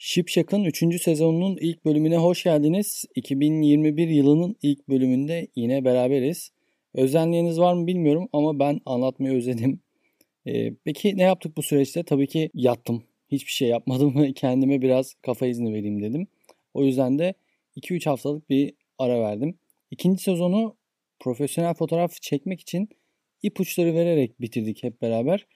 Şipşak'ın 3. sezonunun ilk bölümüne hoş geldiniz. 2021 yılının ilk bölümünde yine beraberiz. Özenliğiniz var mı bilmiyorum ama ben anlatmayı özledim. Ee, peki ne yaptık bu süreçte? Tabii ki yattım. Hiçbir şey yapmadım ve kendime biraz kafa izni vereyim dedim. O yüzden de 2-3 haftalık bir ara verdim. İkinci sezonu profesyonel fotoğraf çekmek için ipuçları vererek bitirdik hep beraber.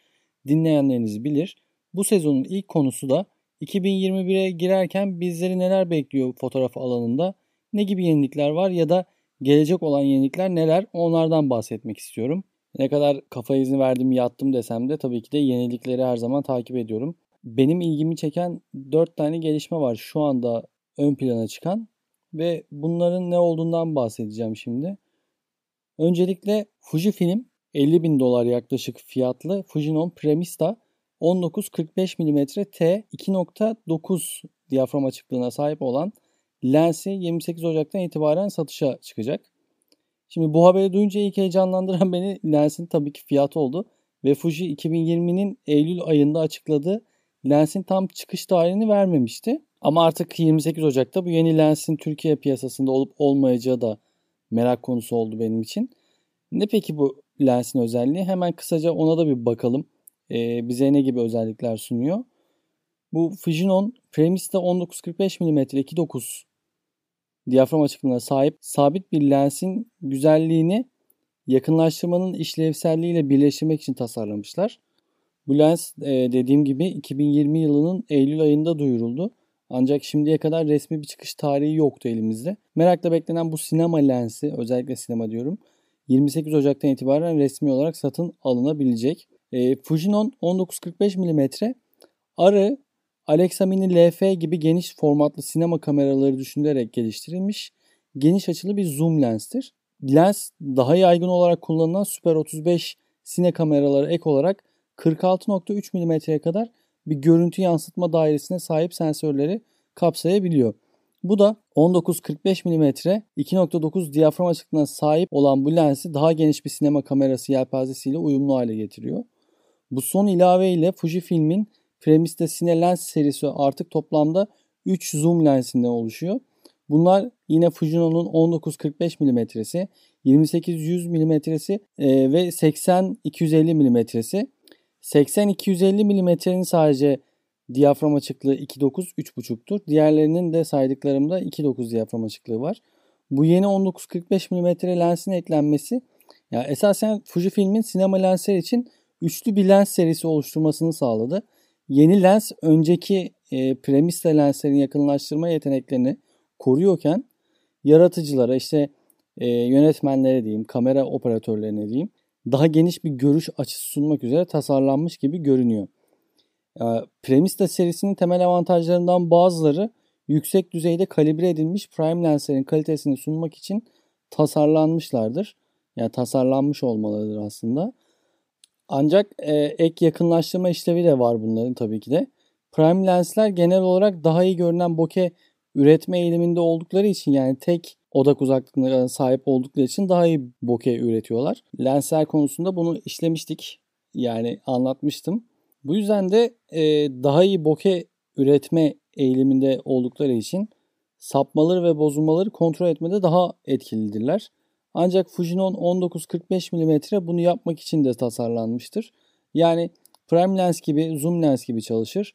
Dinleyenleriniz bilir. Bu sezonun ilk konusu da 2021'e girerken bizleri neler bekliyor fotoğraf alanında? Ne gibi yenilikler var ya da gelecek olan yenilikler neler? Onlardan bahsetmek istiyorum. Ne kadar kafa izni verdim yattım desem de tabii ki de yenilikleri her zaman takip ediyorum. Benim ilgimi çeken 4 tane gelişme var şu anda ön plana çıkan ve bunların ne olduğundan bahsedeceğim şimdi. Öncelikle Fujifilm 50 bin dolar yaklaşık fiyatlı Fujinon Premista 19-45 mm t 2.9 diyafram açıklığına sahip olan lensi 28 Ocak'tan itibaren satışa çıkacak. Şimdi bu haberi duyunca ilk heyecanlandıran beni lensin tabii ki fiyatı oldu. Ve Fuji 2020'nin Eylül ayında açıkladığı lensin tam çıkış tarihini vermemişti. Ama artık 28 Ocak'ta bu yeni lensin Türkiye piyasasında olup olmayacağı da merak konusu oldu benim için. Ne peki bu lensin özelliği? Hemen kısaca ona da bir bakalım e, bize ne gibi özellikler sunuyor. Bu Fujinon Premista 1945 mm 2.9 diyafram açıklığına sahip sabit bir lensin güzelliğini yakınlaştırmanın işlevselliğiyle birleştirmek için tasarlamışlar. Bu lens e, dediğim gibi 2020 yılının Eylül ayında duyuruldu. Ancak şimdiye kadar resmi bir çıkış tarihi yoktu elimizde. Merakla beklenen bu sinema lensi, özellikle sinema diyorum, 28 Ocak'tan itibaren resmi olarak satın alınabilecek. E, Fujinon 1945 mm arı Alexa Mini LF gibi geniş formatlı sinema kameraları düşünülerek geliştirilmiş geniş açılı bir zoom lenstir. Lens daha yaygın olarak kullanılan Super 35 sine kameraları ek olarak 46.3 mm'ye kadar bir görüntü yansıtma dairesine sahip sensörleri kapsayabiliyor. Bu da 19-45 mm 2.9 diyafram açıklığına sahip olan bu lensi daha geniş bir sinema kamerası yelpazesiyle uyumlu hale getiriyor. Bu son ilave ile Fujifilm'in Premista Cine Lens serisi artık toplamda 3 zoom lensinden oluşuyor. Bunlar yine Fujinon'un 19-45 mm'si, 28-100 mm'si ve 80-250 mm'si. 80-250 mm'nin sadece diyafram açıklığı 2.9 3.5'tur. Diğerlerinin de saydıklarımda 2.9 diyafram açıklığı var. Bu yeni 19-45 mm lensin eklenmesi ya esasen Fujifilm'in sinema lensleri için üçlü bir lens serisi oluşturmasını sağladı. Yeni lens önceki e, Premista lenslerin yakınlaştırma yeteneklerini koruyorken yaratıcılara işte e, yönetmenlere diyeyim, kamera operatörlerine diyeyim daha geniş bir görüş açısı sunmak üzere tasarlanmış gibi görünüyor. E, Premista serisinin temel avantajlarından bazıları yüksek düzeyde kalibre edilmiş prime lenslerin kalitesini sunmak için tasarlanmışlardır. Yani tasarlanmış olmalıdır aslında. Ancak e, ek yakınlaştırma işlevi de var bunların tabii ki de. Prime lensler genel olarak daha iyi görünen bokeh üretme eğiliminde oldukları için yani tek odak uzaklığına sahip oldukları için daha iyi bokeh üretiyorlar. Lensler konusunda bunu işlemiştik. Yani anlatmıştım. Bu yüzden de e, daha iyi bokeh üretme eğiliminde oldukları için sapmaları ve bozulmaları kontrol etmede daha etkilidirler. Ancak Fujinon 19-45 mm bunu yapmak için de tasarlanmıştır. Yani prime lens gibi zoom lens gibi çalışır.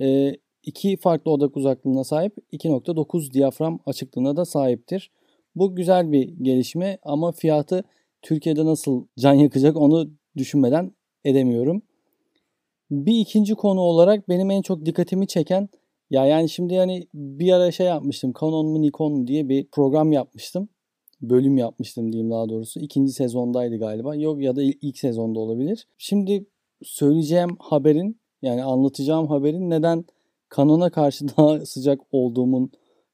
E, iki farklı odak uzaklığına sahip 2.9 diyafram açıklığına da sahiptir. Bu güzel bir gelişme ama fiyatı Türkiye'de nasıl can yakacak onu düşünmeden edemiyorum. Bir ikinci konu olarak benim en çok dikkatimi çeken ya yani şimdi yani bir ara şey yapmıştım Canon mu Nikon mu diye bir program yapmıştım bölüm yapmıştım diyeyim daha doğrusu. İkinci sezondaydı galiba. Yok ya da ilk sezonda olabilir. Şimdi söyleyeceğim haberin yani anlatacağım haberin neden kanona karşı daha sıcak olduğumun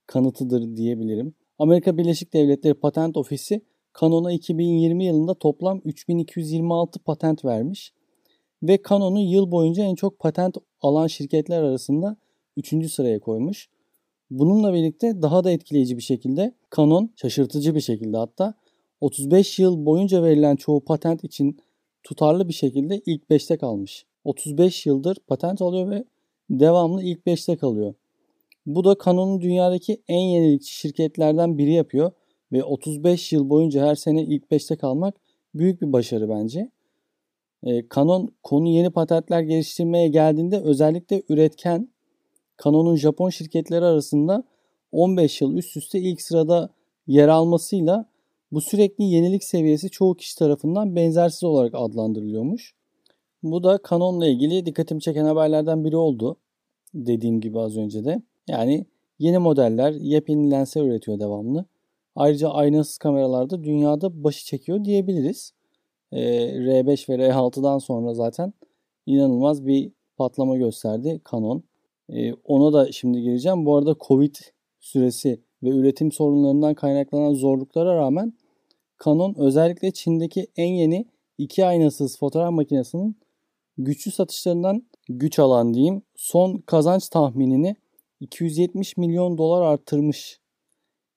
kanıtıdır diyebilirim. Amerika Birleşik Devletleri Patent Ofisi Canon'a 2020 yılında toplam 3226 patent vermiş ve Canon'u yıl boyunca en çok patent alan şirketler arasında 3. sıraya koymuş. Bununla birlikte daha da etkileyici bir şekilde Canon şaşırtıcı bir şekilde hatta 35 yıl boyunca verilen çoğu patent için tutarlı bir şekilde ilk 5'te kalmış. 35 yıldır patent alıyor ve devamlı ilk 5'te kalıyor. Bu da Canon'un dünyadaki en yenilikçi şirketlerden biri yapıyor ve 35 yıl boyunca her sene ilk 5'te kalmak büyük bir başarı bence. Ee, Canon konu yeni patentler geliştirmeye geldiğinde özellikle üretken Canon'un Japon şirketleri arasında 15 yıl üst üste ilk sırada yer almasıyla bu sürekli yenilik seviyesi çoğu kişi tarafından benzersiz olarak adlandırılıyormuş. Bu da Canon'la ilgili dikkatimi çeken haberlerden biri oldu. Dediğim gibi az önce de. Yani yeni modeller yepyeni lensler üretiyor devamlı. Ayrıca aynasız kameralarda dünyada başı çekiyor diyebiliriz. Ee, R5 ve R6'dan sonra zaten inanılmaz bir patlama gösterdi Canon. Ee, ona da şimdi gireceğim. Bu arada Covid süresi ve üretim sorunlarından kaynaklanan zorluklara rağmen Canon özellikle Çin'deki en yeni iki aynasız fotoğraf makinesinin güçlü satışlarından güç alan diyeyim son kazanç tahminini 270 milyon dolar arttırmış.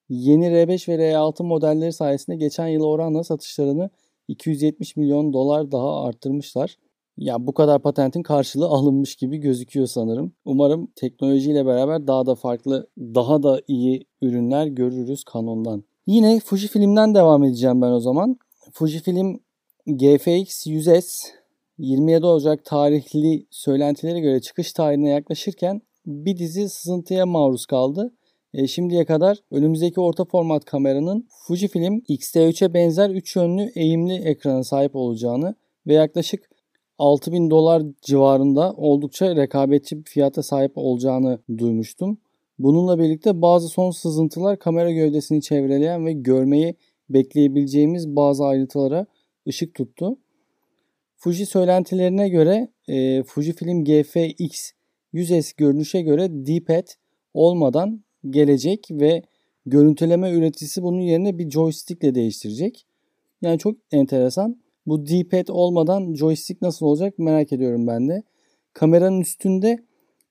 Yeni R5 ve R6 modelleri sayesinde geçen yıl oranla satışlarını 270 milyon dolar daha arttırmışlar. Ya bu kadar patentin karşılığı alınmış gibi gözüküyor sanırım. Umarım teknolojiyle beraber daha da farklı, daha da iyi ürünler görürüz Canon'dan. Yine Fujifilm'den devam edeceğim ben o zaman. Fujifilm GFX 100S 27 Ocak tarihli söylentilere göre çıkış tarihine yaklaşırken bir dizi sızıntıya maruz kaldı. E, şimdiye kadar önümüzdeki orta format kameranın Fujifilm X-T3'e benzer 3 yönlü eğimli ekrana sahip olacağını ve yaklaşık 6000 dolar civarında oldukça rekabetçi bir fiyata sahip olacağını duymuştum. Bununla birlikte bazı son sızıntılar kamera gövdesini çevreleyen ve görmeyi bekleyebileceğimiz bazı ayrıntılara ışık tuttu. Fuji söylentilerine göre e, Fujifilm GFX 100S görünüşe göre D-pad olmadan gelecek ve görüntüleme üreticisi bunun yerine bir joystick ile değiştirecek. Yani çok enteresan. Bu D-pad olmadan joystick nasıl olacak merak ediyorum ben de. Kameranın üstünde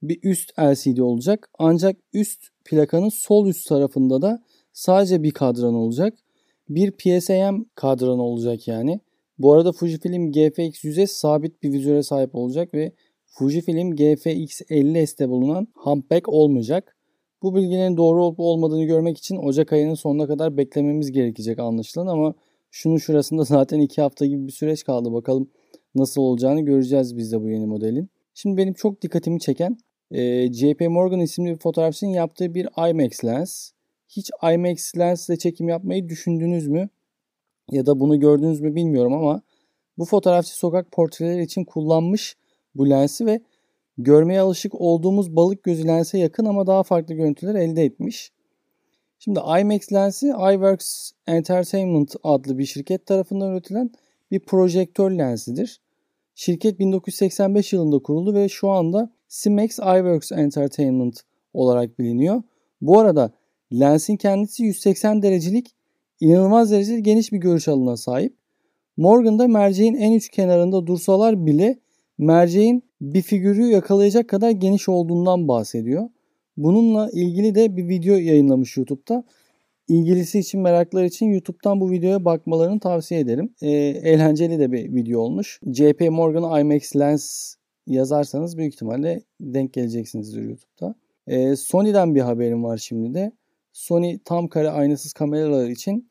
bir üst LCD olacak. Ancak üst plakanın sol üst tarafında da sadece bir kadran olacak. Bir PSAM kadran olacak yani. Bu arada Fujifilm GFX 100'e sabit bir vizöre sahip olacak ve Fujifilm GFX 50S'te bulunan humpback olmayacak. Bu bilgilerin doğru olup olmadığını görmek için Ocak ayının sonuna kadar beklememiz gerekecek anlaşılan ama şunun şurasında zaten 2 hafta gibi bir süreç kaldı. Bakalım nasıl olacağını göreceğiz biz de bu yeni modelin. Şimdi benim çok dikkatimi çeken e, JP Morgan isimli bir fotoğrafçının yaptığı bir IMAX lens. Hiç IMAX lensle çekim yapmayı düşündünüz mü? Ya da bunu gördünüz mü bilmiyorum ama bu fotoğrafçı sokak portreleri için kullanmış bu lensi ve görmeye alışık olduğumuz balık gözü lense yakın ama daha farklı görüntüler elde etmiş. Şimdi IMAX lensi iWorks Entertainment adlı bir şirket tarafından üretilen bir projektör lensidir. Şirket 1985 yılında kuruldu ve şu anda Simex iWorks Entertainment olarak biliniyor. Bu arada lensin kendisi 180 derecelik inanılmaz derecede geniş bir görüş alanına sahip. Morgan'da merceğin en üç kenarında dursalar bile merceğin bir figürü yakalayacak kadar geniş olduğundan bahsediyor. Bununla ilgili de bir video yayınlamış YouTube'da. İlgilisi için meraklar için YouTube'dan bu videoya bakmalarını tavsiye ederim. E, eğlenceli de bir video olmuş. JP Morgan IMAX Lens yazarsanız büyük ihtimalle denk geleceksinizdir YouTube'da. E, Sony'den bir haberim var şimdi de. Sony tam kare aynasız kameralar için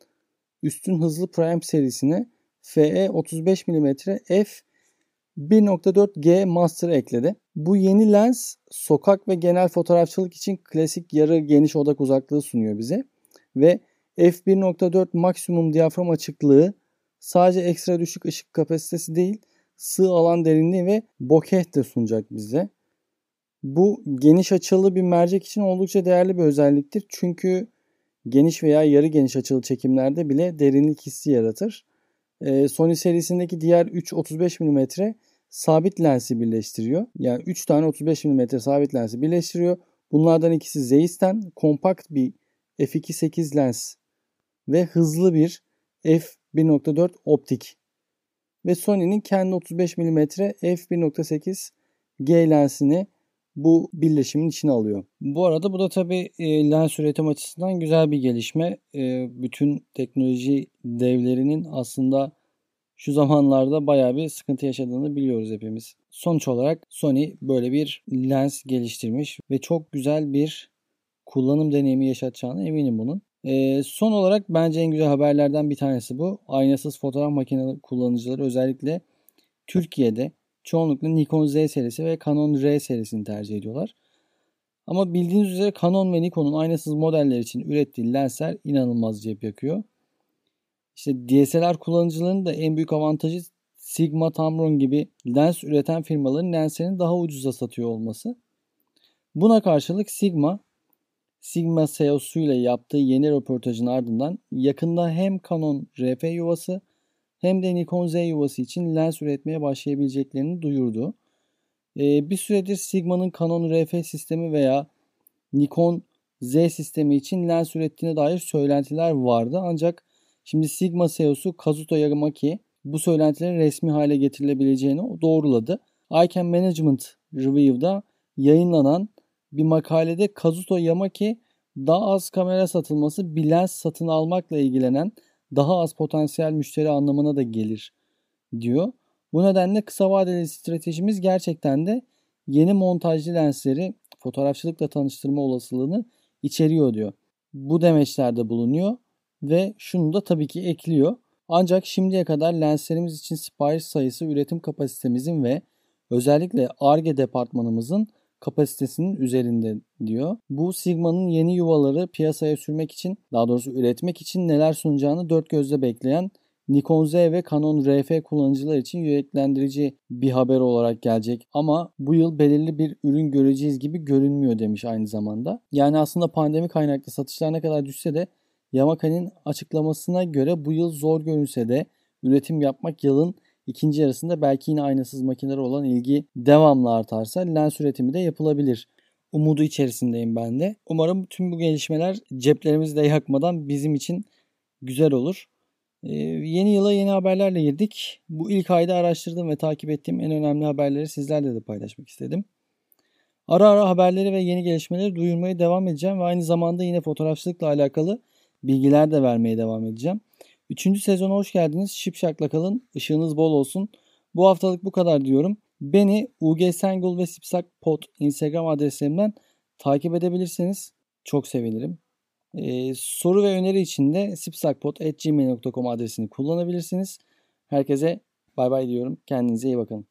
üstün hızlı Prime serisine FE 35 mm f 1.4G Master ekledi. Bu yeni lens sokak ve genel fotoğrafçılık için klasik yarı geniş odak uzaklığı sunuyor bize. Ve f1.4 maksimum diyafram açıklığı sadece ekstra düşük ışık kapasitesi değil sığ alan derinliği ve bokeh de sunacak bize. Bu geniş açılı bir mercek için oldukça değerli bir özelliktir. Çünkü geniş veya yarı geniş açılı çekimlerde bile derinlik hissi yaratır. Ee, Sony serisindeki diğer 3 35 mm sabit lensi birleştiriyor. Yani 3 tane 35 mm sabit lensi birleştiriyor. Bunlardan ikisi Zeiss'ten kompakt bir f2.8 lens ve hızlı bir f1.4 optik. Ve Sony'nin kendi 35 mm f1.8 G lensini bu birleşimin içine alıyor. Bu arada bu da tabii e, lens üretim açısından güzel bir gelişme. E, bütün teknoloji devlerinin aslında şu zamanlarda baya bir sıkıntı yaşadığını biliyoruz hepimiz. Sonuç olarak Sony böyle bir lens geliştirmiş ve çok güzel bir kullanım deneyimi yaşatacağına eminim bunun. E, son olarak bence en güzel haberlerden bir tanesi bu. Aynasız fotoğraf makinesi kullanıcıları özellikle Türkiye'de çoğunlukla Nikon Z serisi ve Canon R serisini tercih ediyorlar. Ama bildiğiniz üzere Canon ve Nikon'un aynasız modeller için ürettiği lensler inanılmaz cep yakıyor. İşte DSLR kullanıcılarının da en büyük avantajı Sigma, Tamron gibi lens üreten firmaların lenslerini daha ucuza satıyor olması. Buna karşılık Sigma, Sigma CEO'su ile yaptığı yeni röportajın ardından yakında hem Canon RF yuvası hem de Nikon Z yuvası için lens üretmeye başlayabileceklerini duyurdu. Ee, bir süredir Sigma'nın Canon RF sistemi veya Nikon Z sistemi için lens ürettiğine dair söylentiler vardı. Ancak şimdi Sigma CEO'su Kazuto Yamaki bu söylentilerin resmi hale getirilebileceğini doğruladı. Icam Management Review'da yayınlanan bir makalede Kazuto Yamaki daha az kamera satılması bir lens satın almakla ilgilenen daha az potansiyel müşteri anlamına da gelir diyor. Bu nedenle kısa vadeli stratejimiz gerçekten de yeni montajlı lensleri fotoğrafçılıkla tanıştırma olasılığını içeriyor diyor. Bu demeçlerde bulunuyor ve şunu da tabii ki ekliyor. Ancak şimdiye kadar lenslerimiz için sipariş sayısı üretim kapasitemizin ve özellikle ARGE departmanımızın kapasitesinin üzerinde diyor. Bu Sigma'nın yeni yuvaları piyasaya sürmek için daha doğrusu üretmek için neler sunacağını dört gözle bekleyen Nikon Z ve Canon RF kullanıcılar için yüreklendirici bir haber olarak gelecek. Ama bu yıl belirli bir ürün göreceğiz gibi görünmüyor demiş aynı zamanda. Yani aslında pandemi kaynaklı satışlar ne kadar düşse de Yamaka'nın açıklamasına göre bu yıl zor görünse de üretim yapmak yılın ikinci yarısında belki yine aynasız makinelere olan ilgi devamlı artarsa lens üretimi de yapılabilir. Umudu içerisindeyim ben de. Umarım tüm bu gelişmeler ceplerimizi de yakmadan bizim için güzel olur. Ee, yeni yıla yeni haberlerle girdik. Bu ilk ayda araştırdığım ve takip ettiğim en önemli haberleri sizlerle de paylaşmak istedim. Ara ara haberleri ve yeni gelişmeleri duyurmaya devam edeceğim ve aynı zamanda yine fotoğrafçılıkla alakalı bilgiler de vermeye devam edeceğim. Üçüncü sezona hoş geldiniz. Şipşakla kalın. Işığınız bol olsun. Bu haftalık bu kadar diyorum. Beni UG Sengul ve Sipsak Pod Instagram adreslerimden takip edebilirseniz çok sevinirim. Ee, soru ve öneri için de sipsakpod.gmail.com adresini kullanabilirsiniz. Herkese bay bay diyorum. Kendinize iyi bakın.